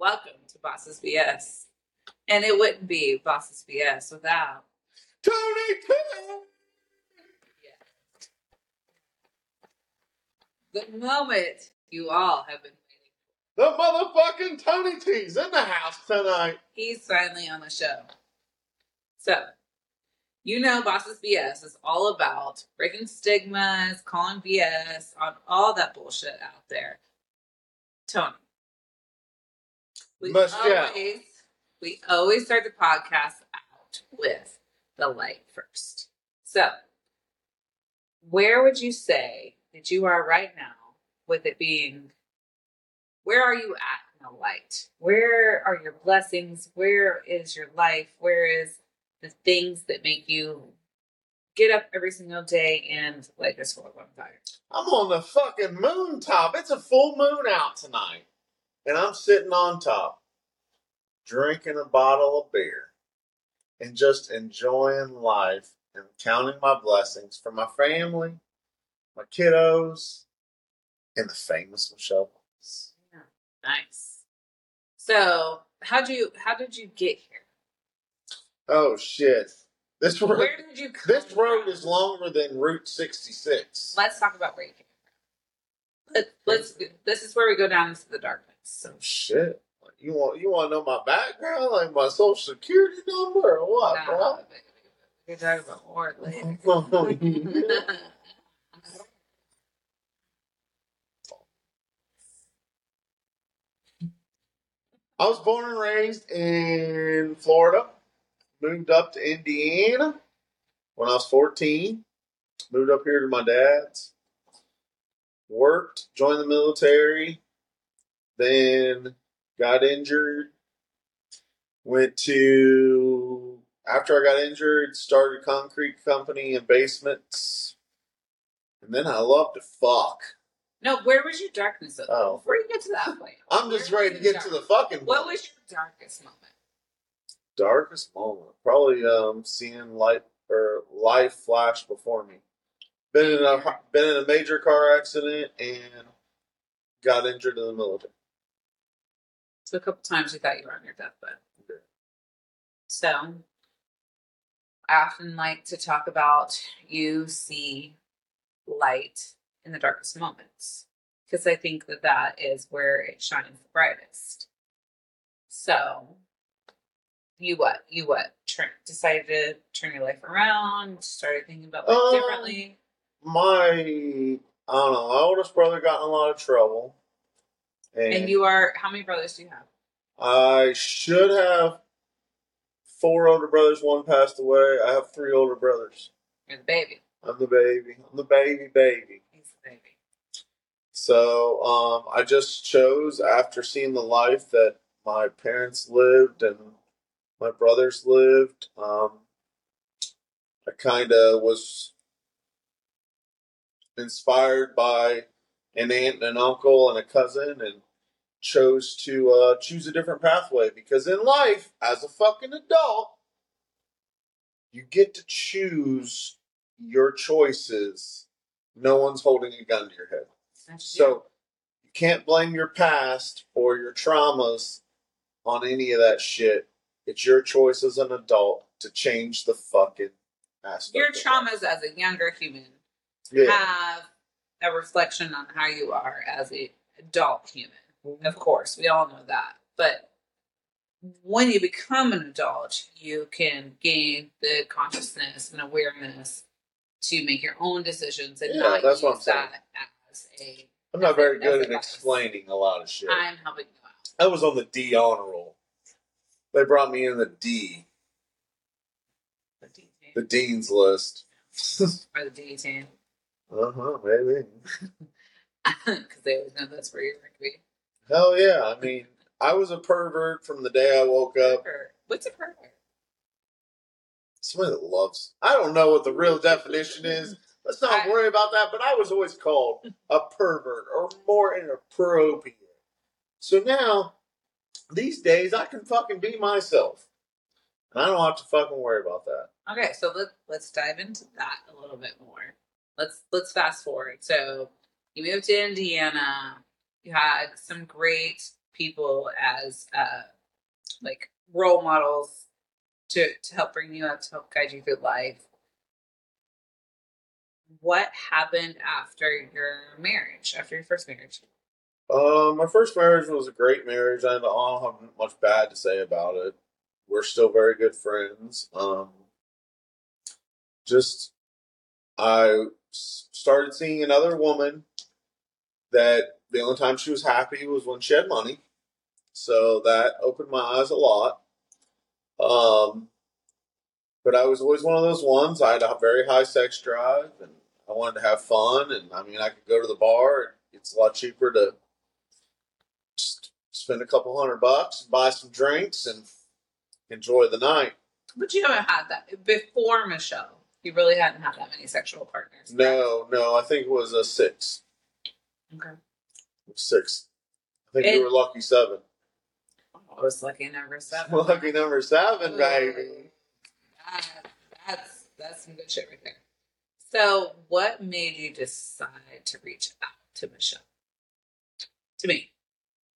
Welcome to Bosses BS. And it wouldn't be Bosses BS without Tony T. the moment you all have been waiting. For The motherfucking Tony T's in the house tonight. He's finally on the show. So, you know, Bosses BS is all about breaking stigmas, calling BS on all that bullshit out there. Tony. We Michelle. always, we always start the podcast out with the light first. So, where would you say that you are right now with it being where are you at in the light? Where are your blessings? Where is your life? Where is the things that make you get up every single day and light this world on fire? I'm on the fucking moon top. It's a full moon out tonight. And I'm sitting on top, drinking a bottle of beer, and just enjoying life and counting my blessings for my family, my kiddos, and the famous Michelle. Wallace. Nice. So, how do you how did you get here? Oh shit. This road, Where did you this road from? is longer than Route 66. Let's talk about where you came from. Let, let's. This is where we go down into the darkness. Some shit. Like, You want you want to know my background, like my social security number or what, Nah, bro? We're talking about more later. Oh. I was born and raised in Florida. Moved up to Indiana when I was 14. Moved up here to my dad's. Worked, joined the military, then got injured. Went to, after I got injured, started a concrete company in basements. And then I love to fuck. no, where was your darkness? At? Oh. Before you get to that point, I'm just ready to get to the fucking What point. was your darkest moment? darkest moment? Probably um seeing light or life flash before me. Been in a been in a major car accident and got injured in the military. So a couple times we thought you were on your deathbed. So I often like to talk about you see light in the darkest moments because I think that that is where it shines the brightest. So you what? You what? Turn, decided to turn your life around, started thinking about life Um, differently. My I don't know, my oldest brother got in a lot of trouble. And, And you are how many brothers do you have? I should have four older brothers, one passed away. I have three older brothers. You're the baby. I'm the baby. I'm the baby baby. He's the baby. So um, I just chose after seeing the life that my parents lived and my brothers lived. Um, I kind of was inspired by an aunt and an uncle and a cousin and chose to uh, choose a different pathway because in life, as a fucking adult, you get to choose your choices. No one's holding a gun to your head. That's So you can't blame your past or your traumas on any of that shit. It's your choice as an adult to change the fucking aspect. your traumas as a younger human Yeah. have a reflection on how you are as a adult human. Of course, we all know that. But when you become an adult, you can gain the consciousness and awareness to make your own decisions and Yeah, not that's use what I'm saying. that as a I'm not very good at advice. explaining a lot of shit. I'm helping you out. I was on the D honor roll. They brought me in the D, The D the dean's list. or the D team uh huh, maybe. because they always know that's where you're going to be. Hell yeah! I mean, I was a pervert from the day I woke up. Pervert. What's a pervert? Somebody that loves. I don't know what the real definition is. Let's not I- worry about that. But I was always called a pervert or more inappropriate. So now, these days, I can fucking be myself, and I don't have to fucking worry about that. Okay, so let, let's dive into that a little bit more. Let's let's fast forward. So you moved to Indiana. You had some great people as uh, like role models to to help bring you up, to help guide you through life. What happened after your marriage? After your first marriage? Um, my first marriage was a great marriage. I don't have much bad to say about it. We're still very good friends. Um, just I started seeing another woman that the only time she was happy was when she had money. So that opened my eyes a lot. Um, but I was always one of those ones. I had a very high sex drive, and I wanted to have fun. And I mean, I could go to the bar. It's a lot cheaper to just spend a couple hundred bucks, buy some drinks, and enjoy the night. But you haven't had that before Michelle. You really hadn't had that many sexual partners. No, no, I think it was a six. Okay. Six. I think you were lucky seven. I was lucky number seven. Lucky number seven, baby. That, that's that's some good shit right there. So, what made you decide to reach out to Michelle? To me,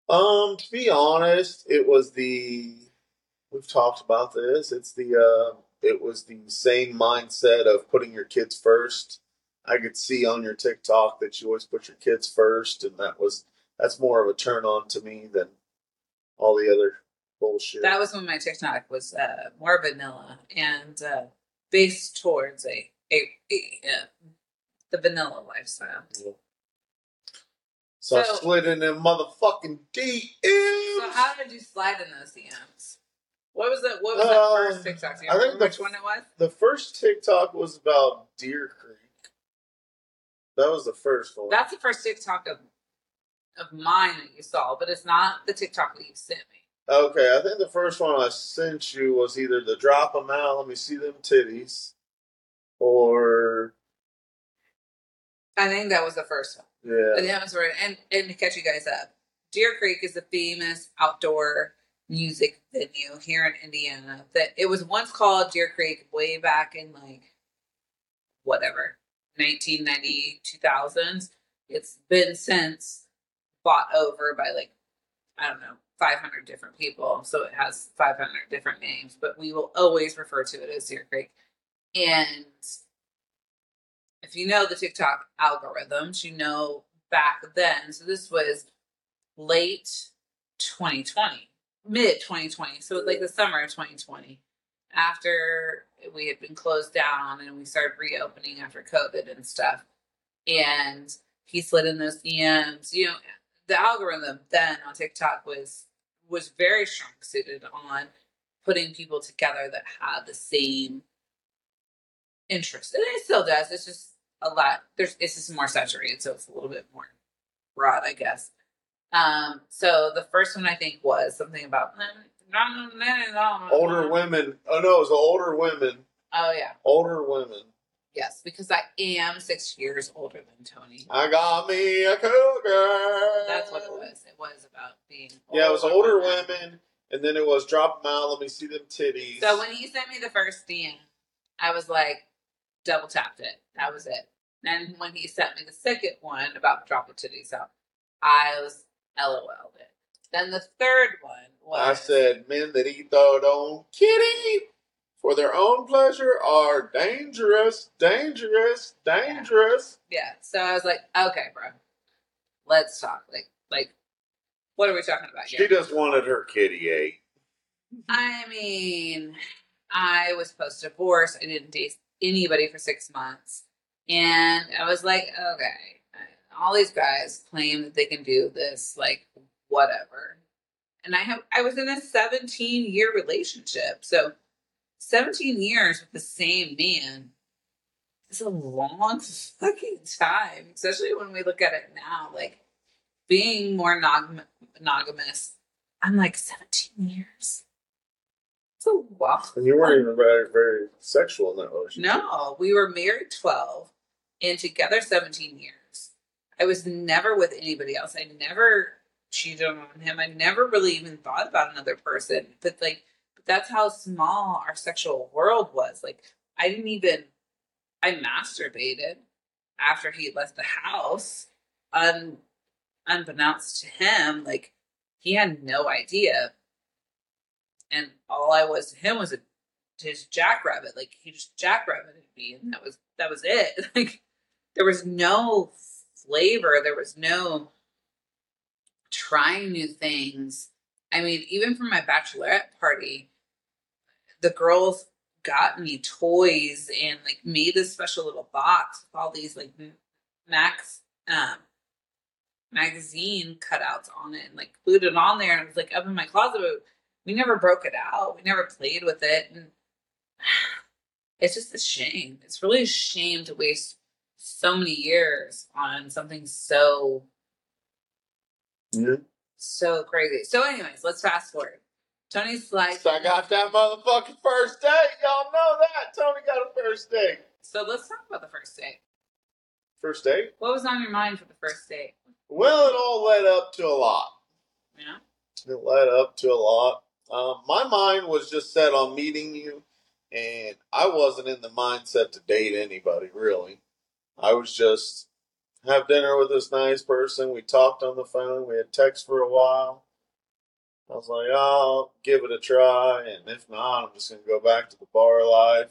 Um, to be honest, it was the we've talked about this. It's the uh it was the same mindset of putting your kids first. I could see on your TikTok that you always put your kids first and that was that's more of a turn on to me than all the other bullshit. that was when my TikTok was uh, more vanilla and uh, based towards a a, a uh, the vanilla lifestyle. so, I slid in them motherfucking DMs. So, how did you slide in those DMs? What was that? what was Uh, that first TikTok? Do you I think the- which one it was? the first TikTok was about Deer Creek. That was the first one. That's the first TikTok of of mine that you saw, but it's not the TikTok that you sent me. Okay, I think the first one I sent you was either the drop them out, let me see them titties, or I think that was the first one. yeah, And that was right. And and to catch you guys up, Deer Creek is a famous outdoor music venue here in Indiana. That it was once called Deer Creek way back in like whatever 1990 2000s. It's been since bought over by like I don't know 500 different people, so it has 500 different names. But we will always refer to it as Deer Creek. And if you know the TikTok algorithms, you know back then. So this was late 2020, mid 2020. So like the summer of 2020, after we had been closed down and we started reopening after COVID and stuff. And he slid in those DMs. You know, the algorithm then on TikTok was was very strong suited on putting people together that had the same interest. And it still does. It's just a lot there's it's just more saturated, so it's a little bit more broad, I guess. Um, so the first one I think was something about older women. Oh no, it was older women, Oh yeah, older women. yes, because I am six years older than Tony. I got me a cougar. That's what it was. It was about being. Yeah, it was older women, and then it was drop them out, let me see them titties. So when he sent me the first DM, I was like, double tapped it. That was it. Then when he sent me the second one about drop the titties out, I was LOL'd it. Then the third one was I said, men that eat their own kitty for their own pleasure are dangerous, dangerous, dangerous. yeah. So I was like, okay, bro, let's talk. Like, like, what are we talking about She just wanted her kitty ate. I mean, I was post divorce. I didn't date anybody for six months. And I was like, okay, all these guys claim that they can do this, like, whatever. And I have, I was in a 17 year relationship. So 17 years with the same man is a long fucking time, especially when we look at it now. Like, being more monog- monogamous, I'm like, 17 years? It's a while. And you weren't even very, very sexual in that relationship. No, we were married 12 and together 17 years. I was never with anybody else. I never cheated on him. I never really even thought about another person. But like that's how small our sexual world was. Like I didn't even I masturbated after he left the house un unbeknownst to him. Like he had no idea. And all I was to him was a his jackrabbit. Like he just jackrabbited me, and that was that was it. Like there was no flavor. There was no trying new things. I mean, even for my bachelorette party, the girls got me toys and like made a special little box with all these like Max um magazine cutouts on it and like glued it on there and it was like up in my closet but we never broke it out. We never played with it and it's just a shame. It's really a shame to waste so many years on something so Yeah. so crazy. So anyways, let's fast forward. Tony's like So I got that motherfucking first date. Y'all know that. Tony got a first date. so let's talk about the first date. First date? What was on your mind for the first date? Well, it all led up to a lot. Yeah. It led up to a lot. Um, my mind was just set on meeting you, and I wasn't in the mindset to date anybody, really. I was just have dinner with this nice person. We talked on the phone. We had text for a while. I was like, I'll give it a try, and if not, I'm just gonna go back to the bar life.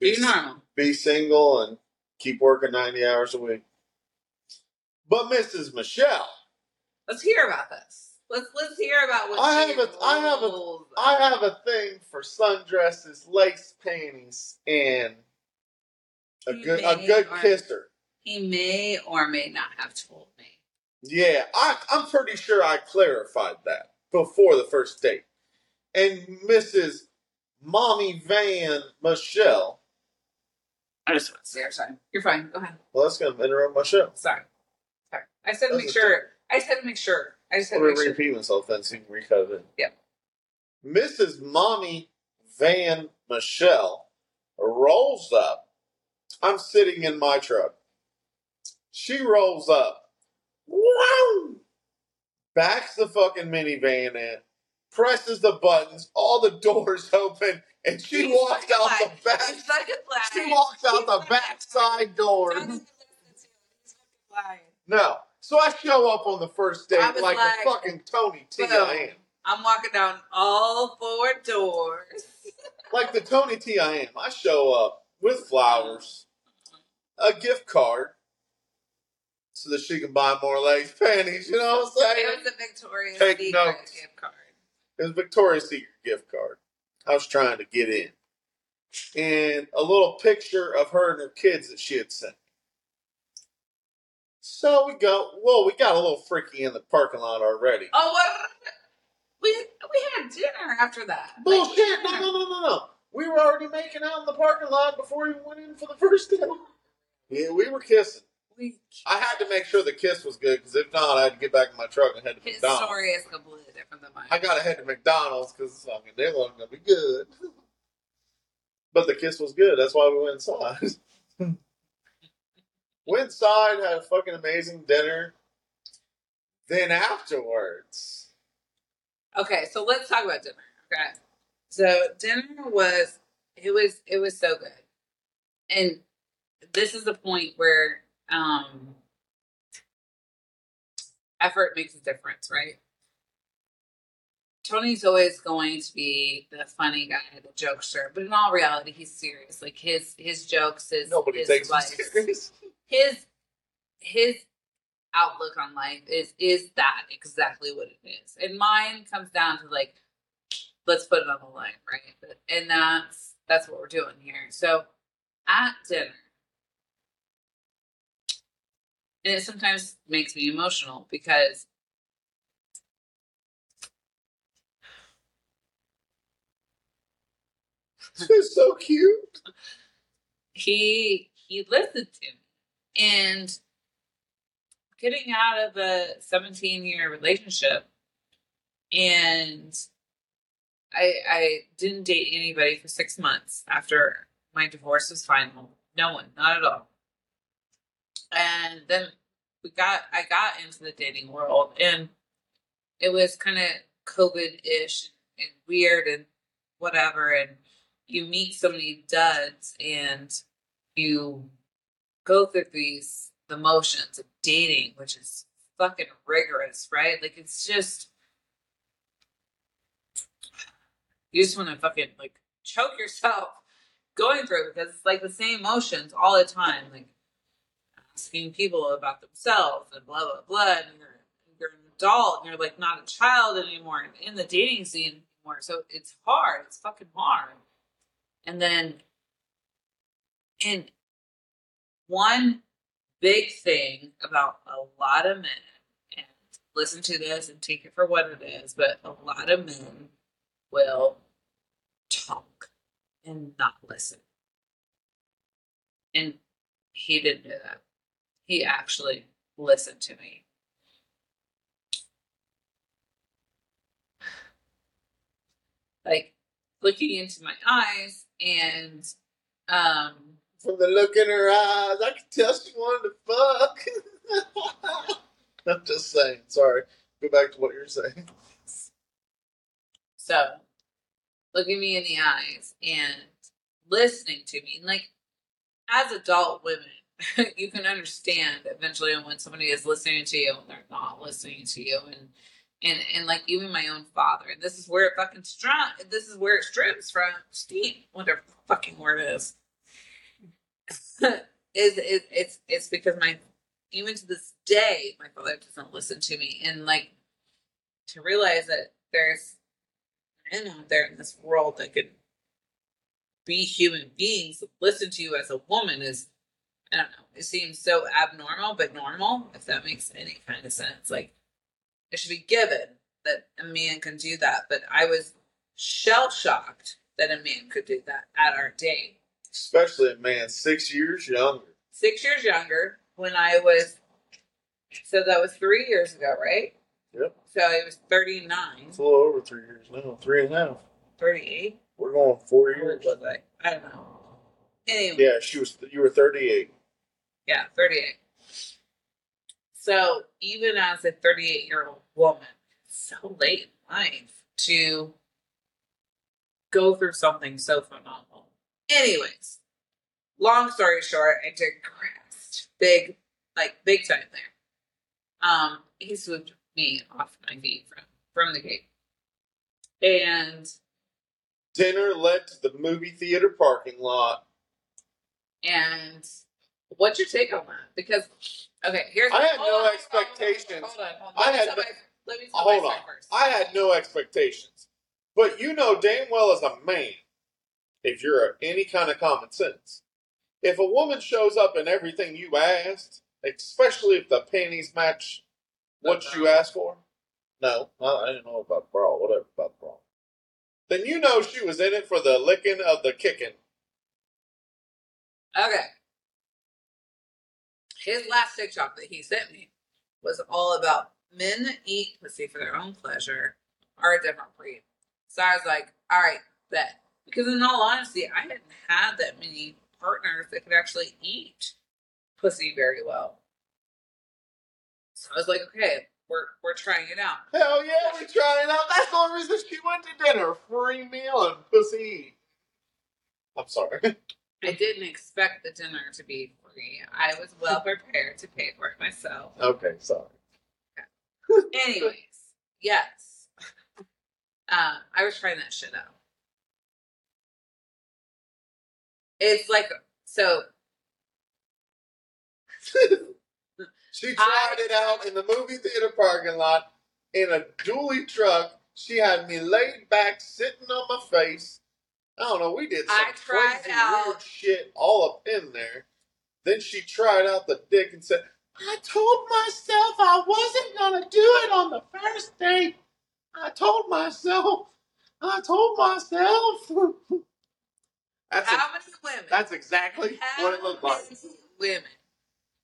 Be normal. be single and keep working 90 hours a week. But Mrs. Michelle, Let's hear about this. Let's let's hear about what I have a- I have a- I have a thing for sundresses, lace panties, and a good a good kisser. He may or may not have told me. Yeah, I, I'm pretty sure I clarified that before the first date. And Mrs. Mommy Van Michelle, I just want to say, sorry. You're fine. Go ahead. well, that's going to interrupt my show. Sorry. Sorry. I said to That's make sure. I just had to make sure. I just had to make sure. repeat myself then so you can recut it. Yep. Mrs. Mommy Van Michelle rolls up. I'm sitting in my truck. She rolls up. Wow! Backs the fucking minivan in, presses the buttons, all the doors open, and she walks out the back. She walks out the back side door. lying. Don't even listen to him. He's fucking lying. No. So I show up on the first date like, like, a fucking Tony T. I am. I'm walking down all four doors. Like the Tony T I am. I show up with flowers, a gift card, so that she can buy more lace panties. You know what I'm saying? It was a Victoria's Take Secret notes. gift card. It was Victoria's Secret gift card. I was trying to get in. And a little picture of her and her kids that she had sent. So we go, well, we got a little freaky in the parking lot already. Oh, what? We we had dinner after that. Bullshit! had No, no, no, no, no. We were already making out in the parking lot before we went in for the first time. Yeah, we were kissing. We, I had to make sure the kiss was good because if not, I had to get back in my truck and head to his McDonald's. story is completely different than mine. I gotta head to McDonald's because fucking they wasn't gonna be good. but the kiss was good. That's why we went inside. went inside, had a fucking amazing dinner. Then afterwards, Okay, so let's talk about dinner. Okay, so dinner was it was it was so good, and this is the point where um effort makes a difference, right? Tony's always going to be the funny guy, the jokester, but in all reality, he's serious. Like his his jokes is nobody his takes life. serious. his his outlook on life is is that exactly what it is and mine comes down to like let's put it on the line right and that's that's what we're doing here so at dinner and it sometimes makes me emotional because She's so cute. he he listened to me and getting out of a 17 year relationship and I I didn't date anybody for six months after my divorce was final. No one, not at all. And then we got I got into the dating world and it was kind of COVID ish and weird and whatever and you meet so many duds and you go through these the motions of dating, which is fucking rigorous, right? Like it's just you just want to fucking like choke yourself going through it because it's like the same emotions all the time, like asking people about themselves and blah blah blah. And you're you're an adult and you're like not a child anymore and in the dating scene anymore. So it's hard. It's fucking hard. And then in one big thing about a lot of men, and listen to this and take it for what it is, but a lot of men will talk and not listen. And he didn't do that. He actually listened to me. Like looking into my eyes and um From the look in her eyes, I could tell she wanted to fuck. I'm just saying. Sorry. Go back to what you're saying. So, looking me in the eyes and listening to me, like as adult women, you can understand eventually when somebody is listening to you and they're not listening to you, and and and like even my own father. And this is where it fucking strong. This is where it strips from steam, whatever fucking word is. is it, it's it's because my even to this day my father doesn't listen to me and like to realize that there's men out there in this world that could be human beings listen to you as a woman is I don't know. It seems so abnormal, but normal, if that makes any kind of sense. Like it should be given that a man can do that. But I was shell shocked that a man could do that at our date. Especially a man six years younger. Six years younger when I was so that was three years ago, right? Yep. So I was 39, It's a little over three years now. Three and a half. 38. We're going four years. I? I don't know. Anyway. Yeah, she was. You were 38. Yeah, 38. So even as a 38 year old woman, so late in life to go through something so phenomenal. Anyways, long story short, I digressed. Big, like big time there. Um, he swooped me off my feet from from the gate, and Dinner led to the movie theater parking lot. And what's your take on that? Because okay, here's I had hold no on, hold on, expectations. Hold on, hold on. I Let me had tell no- my- let me tell Hold my on. story first. I had no expectations. But you know damn well as a man, if you're any kind of common sense, if a woman shows up in everything you asked, especially if the panties match what you asked for, no, I I didn't know about bra, whatever about bra. Then you know she was in it for the licking of the kicking. Okay. His last TikTok that he sent me was all about men that eat pussy for their own pleasure are a different breed. So I was like, all right, bet. Because in all honesty, I hadn't had that many partners that could actually eat pussy very well. So I was like, okay, we're we're trying it out. Hell yeah, we're trying it out. That's the only reason she went to dinner. Free meal and pussy. I'm sorry. I didn't expect the dinner to be I was well prepared to pay for it myself. okay, sorry. Anyways, yes. Um, I was trying that shit out. It's like so she tried I- it out in the movie theater parking lot in a dually truck. She had me laid back, sitting on my face. I don't know. We did some crazy out- weird shit all up in there. Then she tried out the dick and said, "I told myself I wasn't gonna do it on the first date. I told myself. I told myself." That's how a- many women that's exactly what it looked like. women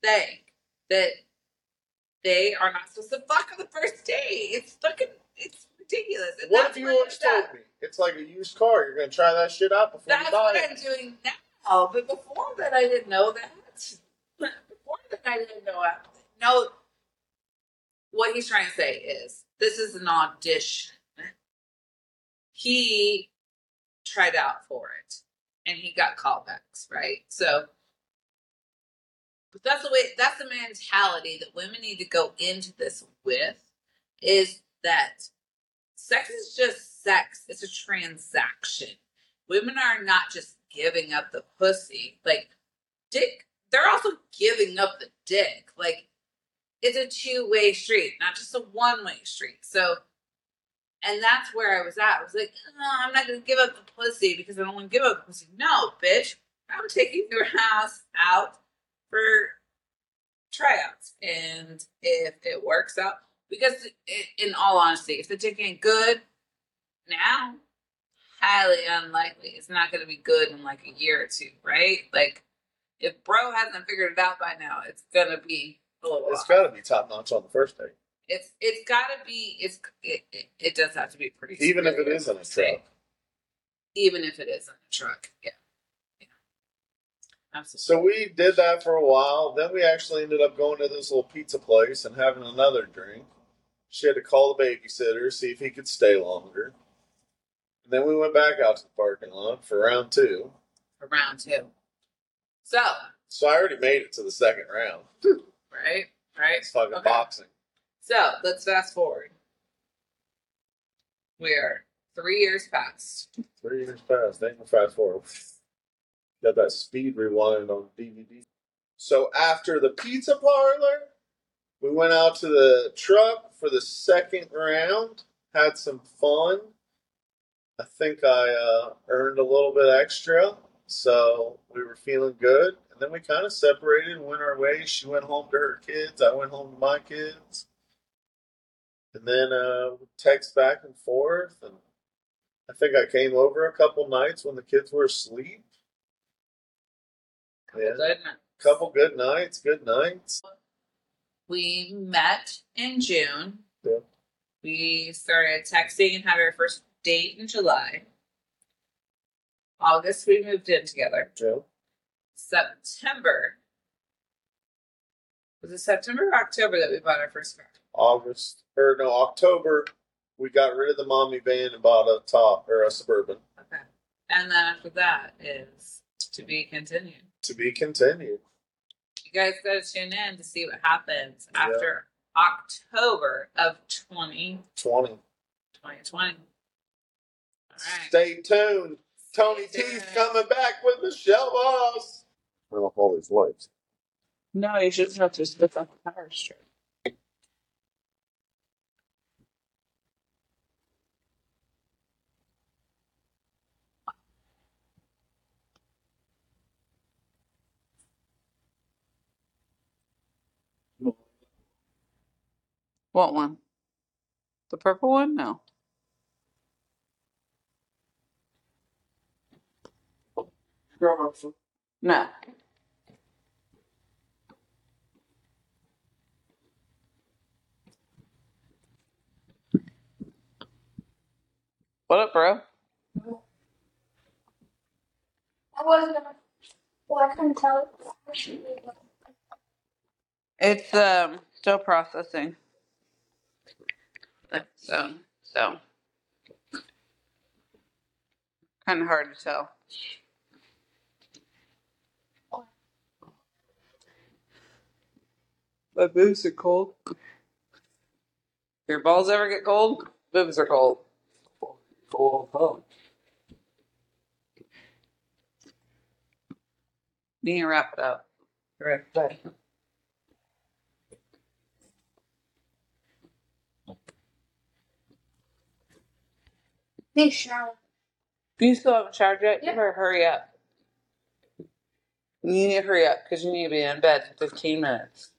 think that they are not supposed to fuck on the first date. It's fucking it's ridiculous. And What if you always told me it's like a used car? You're gonna try that shit out before That's you buy it. That's what. I'm doing now. But before that, I didn't know that. Before that, I didn't know. No, what he's trying to say is this is an audition. He tried out for it, and he got callbacks, right? So But that's the way that's the mentality that women need to go into this with is that sex is just sex. It's a transaction. Women are not just giving up the pussy. Like dick they're also giving up the dick. Like it's a two way street, not just a one way street. So and that's where I was at. I was like, no, I'm not gonna give up the pussy because I don't want to give up the pussy. No, bitch. I'm taking your ass out for tryouts. And if it works out, because in all honesty, if the dick ain't good now, highly unlikely it's not going to be good in like a year or two, right? Like, if bro hasn't figured it out by now, it's to be a little. It's off. got to be top notch on the first date, It's it's got to be. It's it, it, it does have to be pretty. even if it isn't a truck. Even if it isn't a truck, yeah, yeah, absolutely. So we did that for a while. Then we actually ended up going to this little pizza place and having another drink. She had to call the babysitter, see if he could stay longer. And then we went back out to the parking lot for round two. For round two. So So I already made it to the second round. right, right. It's fucking Okay. boxing. So let's fast forward. We're three years past. Three years past. Then fast forward. Got that speed rewind on DVD. So after the pizza parlor, we went out to the truck for the second round. Had some fun. I think I uh, earned a little bit extra, so we were feeling good. And then we kind of separated and went our ways. She went home to her kids. I went home to my kids. And then uh, we text back and forth. And I think I came over a couple nights when the kids were asleep. Yeah. Good. Couple good nights, good nights. We met in June. Yeah. We started texting and had our first date in July. August, we moved in together. Joe. September. Was it September or October that we bought our first car? August or no October, we got rid of the mommy van and bought a top or a suburban. Okay. And then after that is to be continued. To be continued. You guys got to tune in to see what happens Yeah. after October of 20, Twenty. 2020. All right. Stay tuned. Tony T's coming back with Michelle Voss. Turn off all these lights. No, you should have to spit on the power strip. What one? The purple one? No. No. What up, bro? I wasn't gonna. Well, I couldn't tell. It's um still processing. So so kind of hard to tell. My boobs are cold. Your balls ever get cold? Boobs are cold. Need to wrap it up. Right. Bye. Big shower. You still haven't showered yet? Yeah. You better hurry up. You need to hurry up because you need to be in bed for 15 minutes.